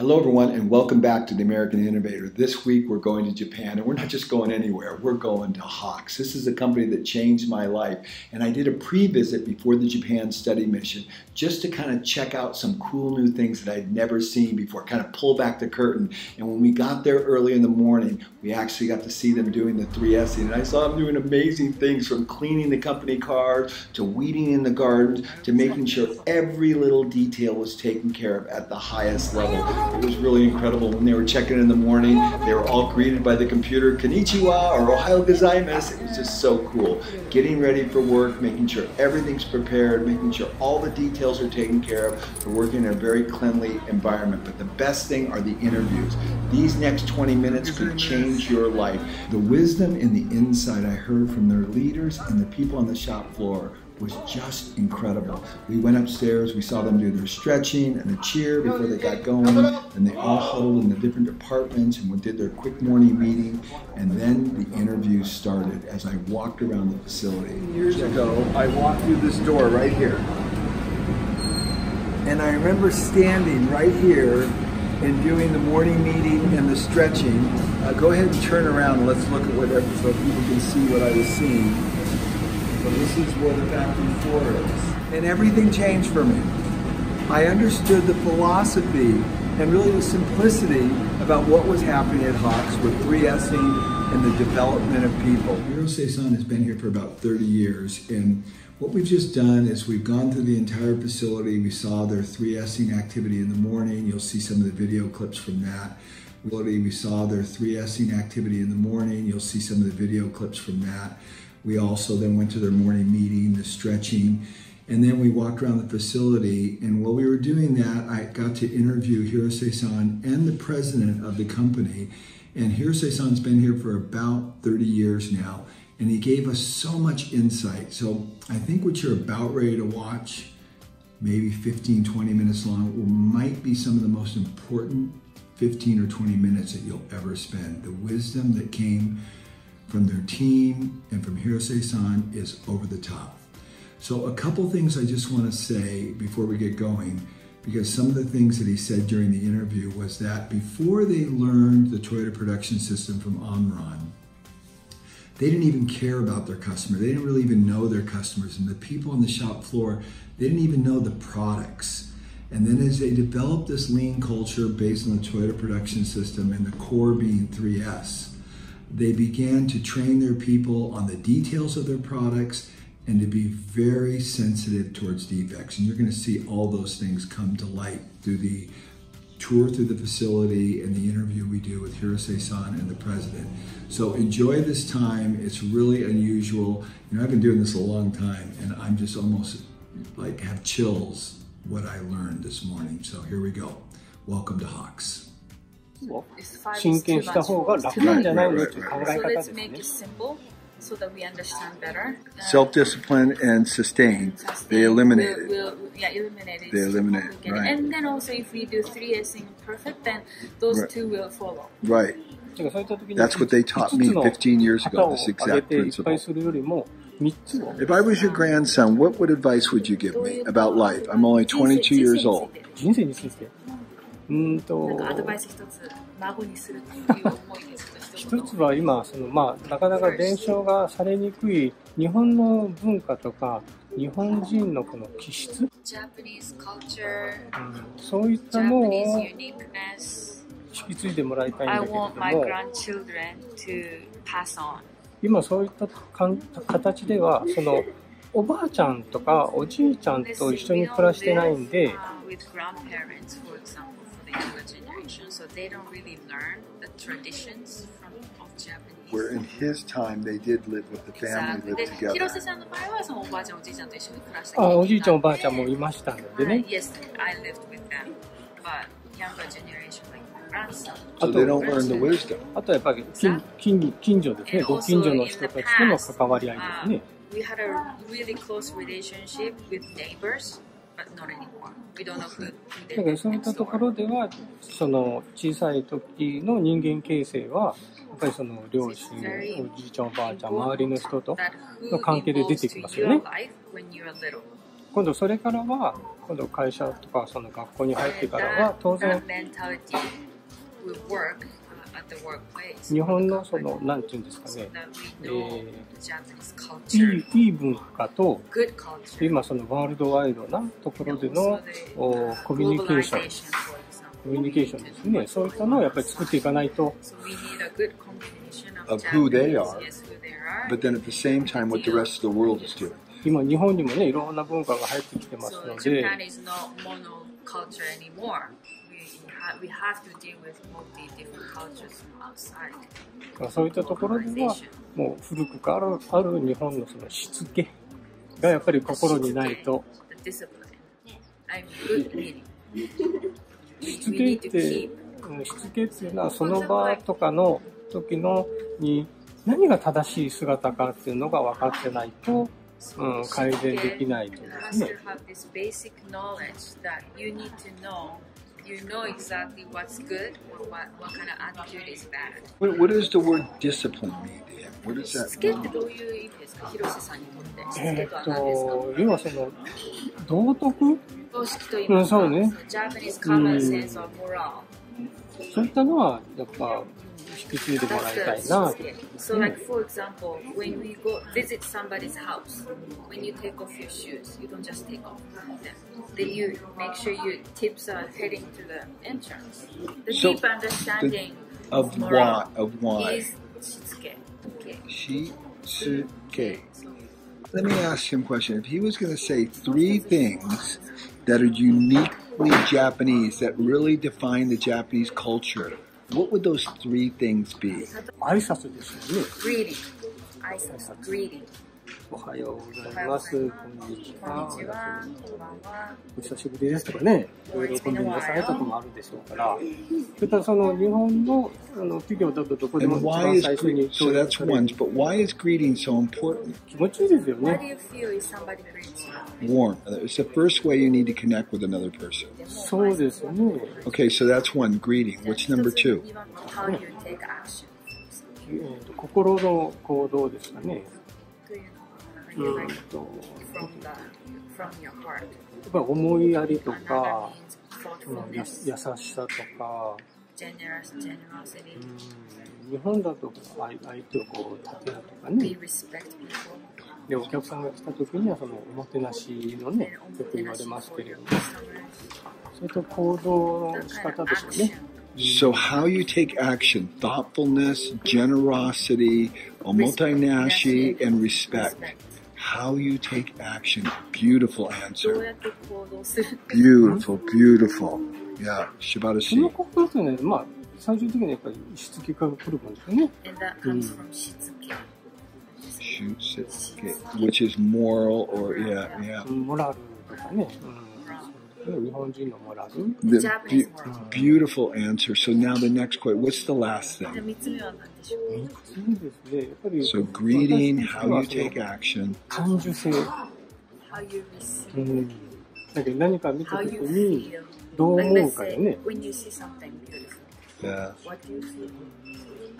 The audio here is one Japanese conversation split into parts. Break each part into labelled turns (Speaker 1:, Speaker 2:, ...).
Speaker 1: Hello, everyone, and welcome back to the American Innovator. This week we're going to Japan, and we're not just going anywhere, we're going to Hawks. This is a company that changed my life, and I did a pre visit before the Japan study mission just to kind of check out some cool new things that I'd never seen before, kind of pull back the curtain. And when we got there early in the morning, we actually got to see them doing the 3S, and I saw them doing amazing things from cleaning the company cars to weeding in the gardens to making sure every little detail was taken care of at the highest level. It was really incredible when they were checking in the morning. They were all greeted by the computer, Konnichiwa or Ohio gozaimasu. It was just so cool. Getting ready for work, making sure everything's prepared, making sure all the details are taken care of. we are working in a very cleanly environment. But the best thing are the interviews. These next 20 minutes could change your life. The wisdom and the insight I heard from their leaders and the people on the shop floor was just incredible. We went upstairs, we saw them do their stretching and a cheer before they got going, and they all huddled in the different departments and did their quick morning meeting, and then the interview started as I walked around the facility. Years ago, I walked through this door right here. And I remember standing right here and doing the morning meeting and the stretching. Uh, go ahead and turn around and let's look at what so people can see what I was seeing. So this is where the factory floor is. And everything changed for me. I understood the philosophy and really the simplicity about what was happening at Hawks with 3Sing and the development of people. Miro Saison has been here for about 30 years and what we've just done is we've gone through the entire facility. We saw their 3Sing activity in the morning. You'll see some of the video clips from that. We saw their 3Sing activity in the morning. You'll see some of the video clips from that. We also then went to their morning meeting, the stretching, and then we walked around the facility. And while we were doing that, I got to interview Hirose-san and the president of the company. And Hirose-san's been here for about 30 years now, and he gave us so much insight. So I think what you're about ready to watch, maybe 15, 20 minutes long, might be some of the most important 15 or 20 minutes that you'll ever spend. The wisdom that came from their team and from Hirose san is over the top. So, a couple things I just want to say before we get going, because some of the things that he said during the interview was that before they learned the Toyota production system from Omron, they didn't even care about their customer. They didn't really even know their customers and the people on the shop floor, they didn't even know the products. And then as they developed this lean culture based on the Toyota production system and the core being 3S, they began to train their people on the details of their products and to be very sensitive towards defects. And you're going to see all those things come to light through the tour through the facility and the interview we do with Hirose-san and the president. So enjoy this time. It's really unusual. You know, I've been doing this a long time and I'm just almost like have chills what I learned this morning. So here we go. Welcome to Hawks.
Speaker 2: を真剣した方が楽なんじゃないのという考え方ですね。
Speaker 3: So that we understand better.
Speaker 1: Uh, Self-discipline and sustain, they eliminate We'll,
Speaker 3: we'll, yeah, eliminate it.
Speaker 1: They eliminate it, right.
Speaker 3: And then also if we do three as in perfect, then those
Speaker 1: right.
Speaker 3: two will follow.
Speaker 1: Right. That's what they taught me 15 years ago, this exact principle. If I was your grandson, what what advice would you give me about life? I'm only 22 years old.
Speaker 2: うんと
Speaker 3: なんかアドバイス一つ孫にするっていう思いでち
Speaker 2: 一つは今その、まあ、なかなか伝承がされにくい日本の文化とか日本人のこの気質、うん、そういったものを引き継いでもらいたいんだけれども今そういった形ではそのおばあちゃんとかおじいちゃんと一緒に暮らしてないんで
Speaker 3: the younger generation, so they don't really learn the traditions from of Japanese.
Speaker 1: Where in his time they did live with the family,
Speaker 3: lived
Speaker 1: together.
Speaker 3: 広瀬さんの場合はそのおばあちゃんおじいちゃんと一緒に暮らした
Speaker 2: あ、おじいちゃんおばあちゃんもいましたのでね。
Speaker 3: Yes, I lived with them, but younger generation like.
Speaker 1: あと、
Speaker 2: あとやっぱり近近近所ですね、ご近所の人たちとの関わり合いですね。
Speaker 3: We had a really close relationship with neighbors.
Speaker 2: だからそういったところではその小さい時の人間形成はやっぱりその両親おじいちゃんおばあちゃん周りの人との関係で出てきますよね今度それからは今度会社とかその学校に入ってからは当然日本のその、何て言うんですかね、
Speaker 3: えー、
Speaker 2: いいいい文化と、今そのワールドワイドなところでのコミュニケーション、コミュニケーションですね、そういったのをやっぱり作っていかないと。
Speaker 3: Of
Speaker 1: who they are, but then at the same time, what the rest of the world is doing.
Speaker 2: 今日本にもねいろんな文化が入ってきてますので。
Speaker 3: So we have to deal with l t different cultures from outside.
Speaker 2: そういったところではもう古くからある日本のそのしつけがやっぱり心にないと。しつけって、しつけっていうのはその場とかの時のに何が正しい姿かっていうのが分かってないと、うん、改善できないとい
Speaker 3: う
Speaker 2: ね。
Speaker 3: you know exactly what's good or what, what kind of attitude is bad.
Speaker 1: What, what does the word discipline mean? What d
Speaker 3: s
Speaker 1: that mean?
Speaker 3: しつけってどういう意味ですか、広瀬さんにとって。しつけとはえー、っ
Speaker 2: と今その道徳
Speaker 3: 公式と言いますか、
Speaker 2: そうね。そういったのはやっぱ引き継いでもらいたいな
Speaker 3: So like for example, when we go visit somebody's house, when you take off your shoes, you don't just take off them. That you make sure your tips are heading to the entrance. The
Speaker 1: so
Speaker 3: deep understanding
Speaker 1: the,
Speaker 3: of
Speaker 1: why of why
Speaker 3: is shitsuke.
Speaker 1: Shitsuke. Let me ask him a question. If he was going to say three things that are uniquely Japanese that really define the Japanese culture, what would those three things be?
Speaker 3: Reading. greedy.
Speaker 2: おはようございます。こんにちは。お久しぶりですとかね、いろいろコンビニ出されたこともあるでしょうから、それからその日本のあの企業だとどこでも一番最初に
Speaker 1: 協力される。So that's one, but why is greeting so important?
Speaker 2: 気持ちいいですよ
Speaker 3: ね。Why
Speaker 2: do
Speaker 3: you feel if somebody greets you?
Speaker 1: Warm. It's the first way you need to connect with another person.
Speaker 2: そうですよね。
Speaker 1: Okay, so that's one, greeting. What's number two?
Speaker 2: 心の行動ですかね。
Speaker 3: う
Speaker 2: ん、やっぱ思いやりとか、うん、や優しさとか、うん、日本だと相手を立てるとかねでお客さんが来た時にはそのおもてなしのねよく言われますけれどもそう、う、れと行動の仕方でそ
Speaker 3: う、
Speaker 2: ね
Speaker 1: う、o how you t そう、e う、c t i o n t h
Speaker 3: o そう、
Speaker 1: h
Speaker 3: う、f u l n e s
Speaker 1: s g そう、e う、o s i t y o m o そう、n う、s h i and r e そう、
Speaker 3: e う、t respect.
Speaker 1: how you take action. Beautiful answer. Beautiful, beautiful. Yeah,
Speaker 2: 素晴
Speaker 1: らしい。
Speaker 2: この心というのは、まあ、最終的にはやっぱりしつけから来るもんですよね。
Speaker 3: And that comes from
Speaker 1: is moral or, yeah, yeah. The be beautiful answer. So now the next question. What's the last thing? So greeting, how you take action.
Speaker 3: How you receive. How you see something beautiful.
Speaker 1: Yeah.
Speaker 3: What do you feel?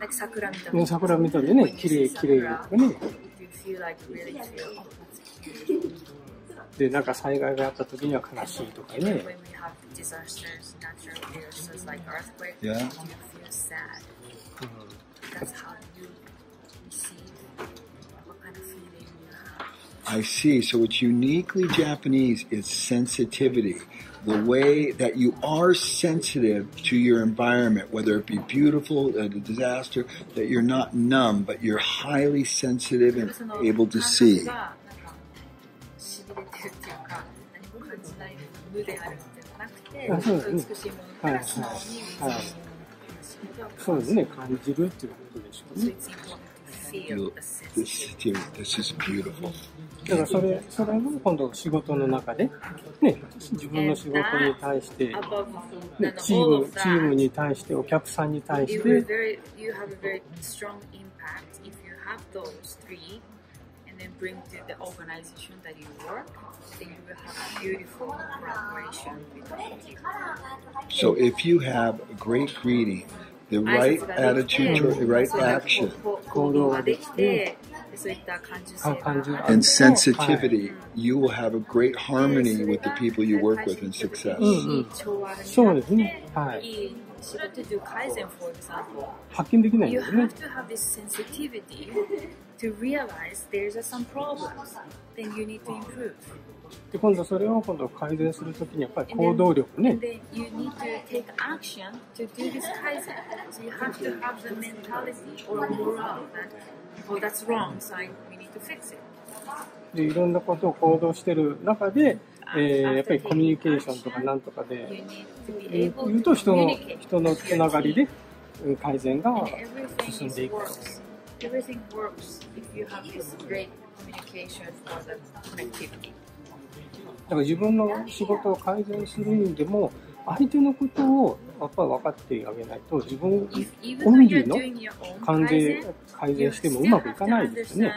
Speaker 3: Like 桜見た。
Speaker 2: ね、桜見たでね、綺麗綺麗とかね。
Speaker 3: Do you feel like really
Speaker 2: で、なんか災害があった時には悲しいとかね。
Speaker 1: Yeah.
Speaker 3: Mm-hmm.
Speaker 1: I see. So what's uniquely Japanese is sensitivity. The way that you are sensitive to your environment, whether it be beautiful, a disaster, that you're not numb, but you're highly sensitive and able to see.
Speaker 3: 無であるのではなくて、
Speaker 2: そうですね、
Speaker 3: 美しいものから素直に見つ
Speaker 2: けるそうですね、感じるっていうことでしょうね。だからそれ、それも今度仕事の中で、ね、自分の仕事に対して、ね、チーム、チームに対して、お客さんに対して。
Speaker 3: then bring to the organization that you work, then you will have a beautiful collaboration with
Speaker 1: So if you have a great greeting, the right attitude, the right action, and sensitivity, you will have a great harmony with the people you work with and success.
Speaker 3: Mm-hmm. Kaisen, for example, you have to have this sensitivity
Speaker 2: で今度それを今度改善するときにやっぱり行動力ね。でいろんなことを行動している中で、えー、やっぱりコミュニケーションとかなんとかで言うと人の人のつながりで改善が進んでいく。
Speaker 3: everything works if you have this great communication or the connectivity.
Speaker 2: だから自分の仕事を改善する意味でも相手のことをやっぱり分かってあげないと自分本人の
Speaker 3: 関係
Speaker 2: 改善してもうまくいかないですよね。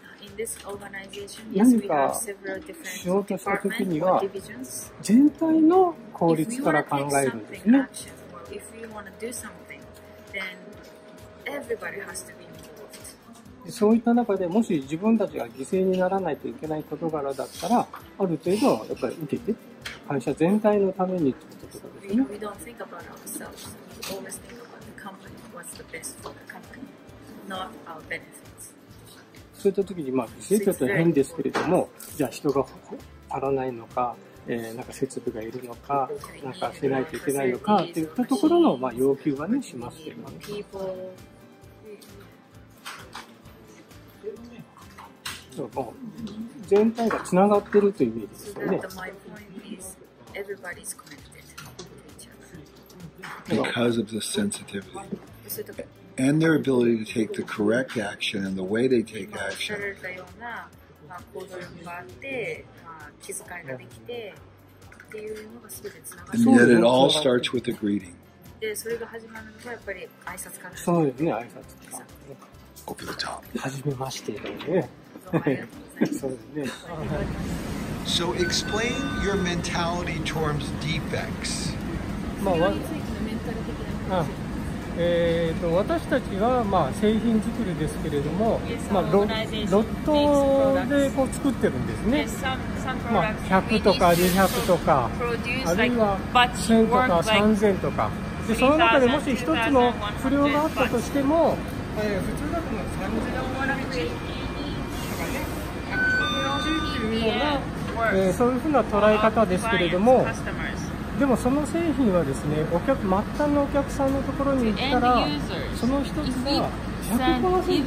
Speaker 2: 何かしようとした時には全体の効率から考えるんですね。そういった中でもし自分たちが犠牲にならないといけない事柄だったら、ある程度やっぱり受けて、会社全体のためにってことですね。
Speaker 3: We, e
Speaker 2: そういった時に、まあ、犠ちとっと変ですけれども、じゃあ人が足らないのか、えー、なんか設備がいるのか、なんかせないといけないのか、っていったところの、まあ、要求はね、しますけどね。全体がつながってるというイメージですよね。
Speaker 1: Because of the sensitivity. and their ability to take the correct action and the way they take action. And yet it all starts with a greeting. So, explain your mentality towards defects.
Speaker 2: えーと、私たちは、まあ、製品作りですけれども、まあ、ロロットでこう作ってるんですね、まあ、100とか200とかあるいは1000とか3000とかでその中でもし1つの不良があったとしても、えー、普通だと30で終とかね140っていうような、えー、そういうふうな捉え方ですけれども。でもその製品はですねお客末端のお客さんのところに行ったらその一つが
Speaker 3: e
Speaker 2: v e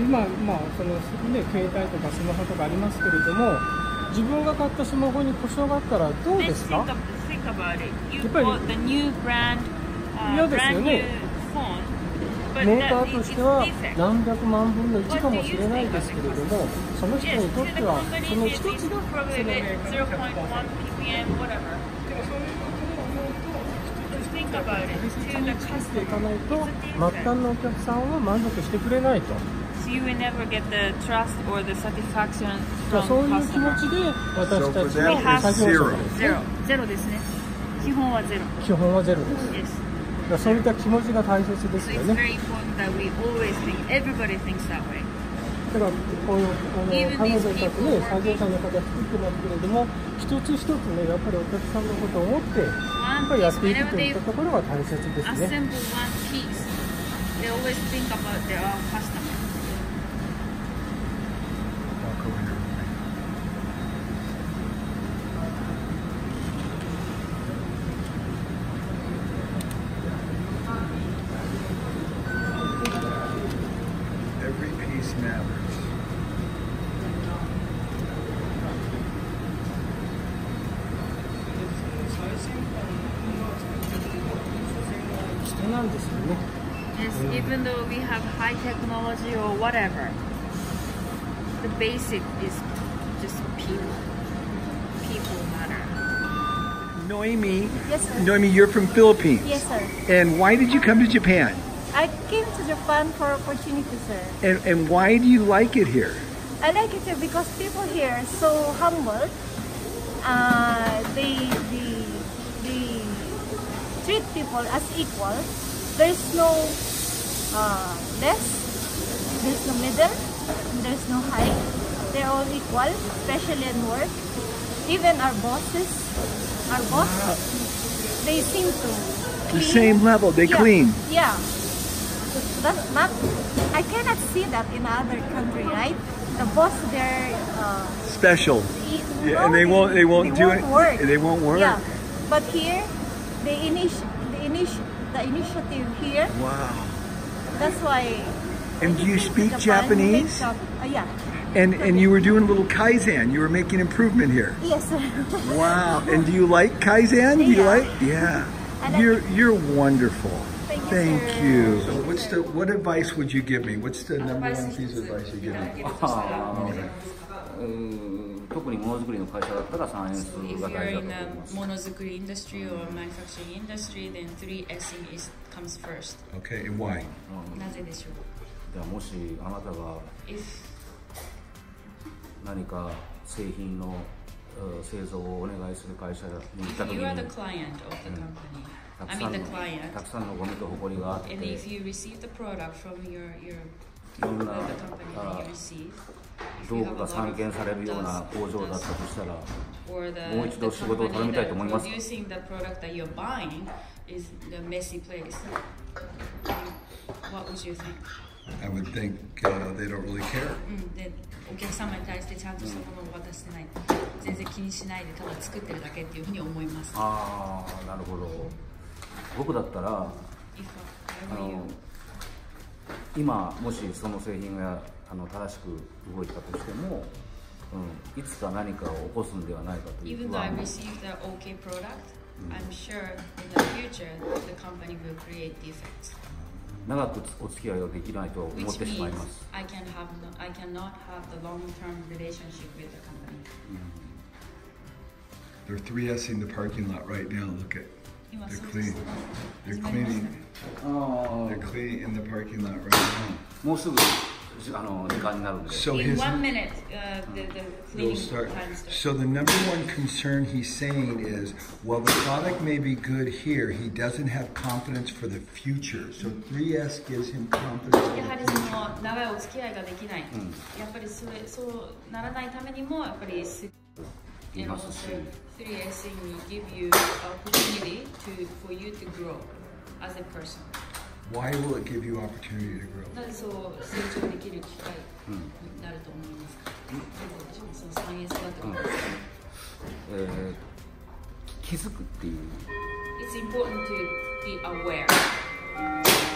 Speaker 2: 今、まあその、ね、携帯とかスマホとかありますけれども、自分が買ったスマホに故障があったらどうですかやっぱり、嫌ですよね。メーカーとしては何百万分の1かもしれないですけれどもその人にとってはその
Speaker 3: 1
Speaker 2: つがその。していいとてくいそういう気持ちで私たちの作業です。
Speaker 3: ゼロですね。基本はゼロ。
Speaker 2: 基本はゼロです。そういった気持ちが大切ですよね。だからこのこの彼女たちね作業者の方低くなすけれども一つ一つねやっぱりお客さんのことを思ってやっぱりやっていくといったところが大切ですね。
Speaker 3: people. People matter.
Speaker 1: Noemi.
Speaker 4: Yes, sir.
Speaker 1: Noemi, you're from Philippines.
Speaker 4: Yes, sir.
Speaker 1: And why did you come to Japan?
Speaker 4: I came to Japan for opportunity, sir.
Speaker 1: And, and why do you like it here?
Speaker 4: I like it here because people here are so humble. Uh, they, they, they treat people as equal. There's no uh, less, there's no middle, there's no high they're all equal, especially in work. Even our bosses, our boss, they seem to clean.
Speaker 1: The same level, they
Speaker 4: yeah.
Speaker 1: clean.
Speaker 4: Yeah. That, that, I cannot see that in other country, right? The boss, they're... Uh,
Speaker 1: Special.
Speaker 4: He,
Speaker 1: yeah,
Speaker 4: no,
Speaker 1: and they won't, they won't they do won't it.
Speaker 4: Work.
Speaker 1: They won't work.
Speaker 4: Yeah. But here, the initi the, initi the initiative here.
Speaker 1: Wow.
Speaker 4: That's why...
Speaker 1: And do you speak Japanese?
Speaker 4: uh, yeah.
Speaker 1: And and you were doing a little kaizen. You were making improvement here.
Speaker 4: Yes.
Speaker 1: wow. And do you like kaizen? Do you like? Yeah. you're you're wonderful.
Speaker 4: Thank,
Speaker 1: Thank you. So what's the what advice would you give me? What's the number one piece of advice you give me?
Speaker 5: Oh, okay. 特にものづくりの会社だったら
Speaker 6: 3S
Speaker 5: が大事だと思います。
Speaker 6: ものづくり industry or manufacturing industry, then 3S is, comes first.
Speaker 1: Okay, and why?
Speaker 6: なぜでしょう。
Speaker 5: ではもしあなたが
Speaker 6: If
Speaker 5: 何か製品の製造をお願いする会社に行った時に、たくさんのゴミとが
Speaker 6: a n e c i
Speaker 5: t んな散見されるような工場だったとしたら、もう一度仕事を頼みたいと思います。
Speaker 6: What would you think?
Speaker 1: I would think uh, they don't really care.
Speaker 6: うんでお客様に対してちゃんとしたものを渡してない全然気にしないでただ作ってるだけっていうふうに思います。
Speaker 5: ああなるほど僕だったらあ
Speaker 6: If I were
Speaker 5: の you 今もしその製品があの正しく動いたとしても、うん、いつか何かを起こすんではないかという
Speaker 6: Even
Speaker 5: 不
Speaker 6: though I
Speaker 5: 安
Speaker 6: received the OK product, I'm sure in the future the company will create defects.
Speaker 5: 長くお付き合いができないと思ってしまいます。
Speaker 6: I can have no, I cannot have the long-term relationship with the company.、
Speaker 1: Mm. There are three us in the parking lot right now. Look at they're
Speaker 6: clean.
Speaker 1: They're cleaning.
Speaker 6: Oh.
Speaker 1: They're cleaning in the parking lot right now.
Speaker 5: もうすぐあの時間になるんで。
Speaker 1: So his,
Speaker 6: uh, the,
Speaker 1: So the number one concern he's saying is, well, the product may be good here. He doesn't have confidence for the future. So 3S gives him confidence.
Speaker 6: give you opportunity to for you to grow as a person.
Speaker 1: Why will it give you opportunity to grow?
Speaker 6: It's important to be aware.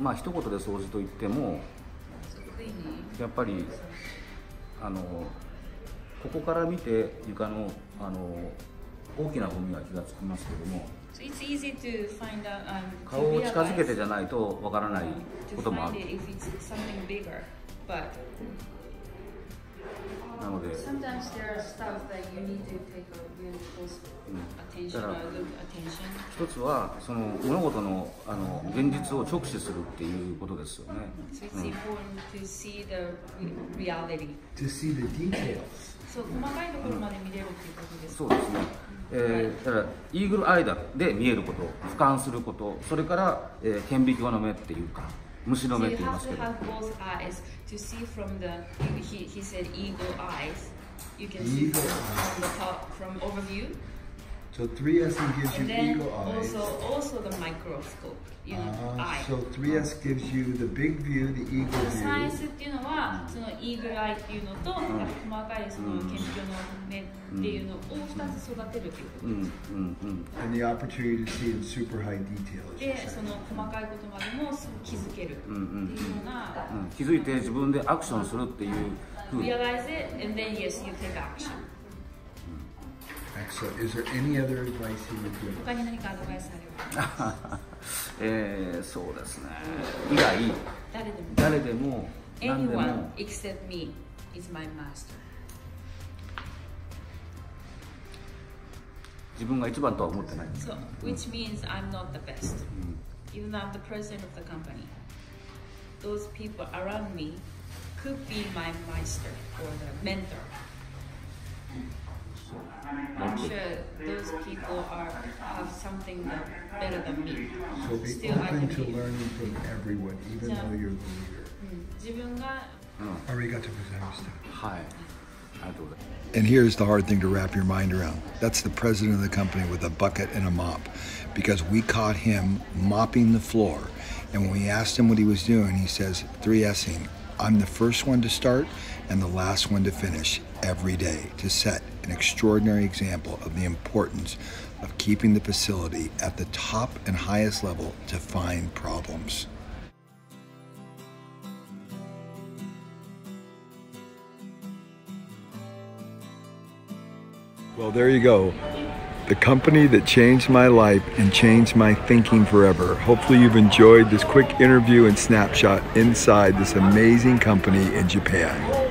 Speaker 6: ま
Speaker 5: あ一言で掃除といってもやっぱりあのここから見て床のあの大きなゴミは気がつきますけども顔を近づけてじゃないとわからないこともある。なので、
Speaker 6: だから
Speaker 5: 一つはその物事のあの現実を直視するっていうことですよね。
Speaker 6: う to see the reality.
Speaker 1: To see the details.
Speaker 6: そう細かいところまで見れるっていうことです、
Speaker 5: そうですね。えー、だからイーグルアイで見えること俯瞰することそれから、えー、顕微鏡の目っていうか虫の目って言いますけど。
Speaker 6: to see from the he, he said eagle eyes. You can
Speaker 1: eagle see
Speaker 6: from, from the top from overview.
Speaker 1: So 3S gives
Speaker 6: and you then
Speaker 1: eagle eye.
Speaker 6: s o also the microscope, you know, eye.
Speaker 1: So 3S gives you the big view, the eagle view.
Speaker 6: 3S っていうのは、その eagle eye っていうのと、細かいそのの目っていうのを2つ育てるっていうことです。
Speaker 1: And the opportunity to see in super high detail.
Speaker 6: で、その細かいことまでもすぐ気づけるっていうような。
Speaker 5: 気づいて自分でアクションするっていう。
Speaker 6: Realize it and then yes, you take action.
Speaker 1: Excellent. Is there any other advice you would give?
Speaker 6: 他に何かアドバイスあれば。
Speaker 5: えー、そうですね。以外、
Speaker 6: 誰でも、
Speaker 5: 誰でも、
Speaker 6: Anyone except me is my master.
Speaker 5: 自分が一番とは思ってない。
Speaker 6: So, which means I'm not the best. Even though I'm the president of the company. Those people around me could be my master or the mentor. I'm sure those people are have something better than me.
Speaker 1: So be
Speaker 6: Still,
Speaker 1: open I
Speaker 6: can
Speaker 1: to learning from everyone, even though you're the leader.
Speaker 5: Hmm. Oh. Hi.
Speaker 1: And here's the hard thing to wrap your mind around. That's the president of the company with a bucket and a mop because we caught him mopping the floor. And when we asked him what he was doing, he says, three 3Sing, I'm the first one to start and the last one to finish every day to set an extraordinary example of the importance of keeping the facility at the top and highest level to find problems. Well, there you go. The company that changed my life and changed my thinking forever. Hopefully, you've enjoyed this quick interview and snapshot inside this amazing company in Japan.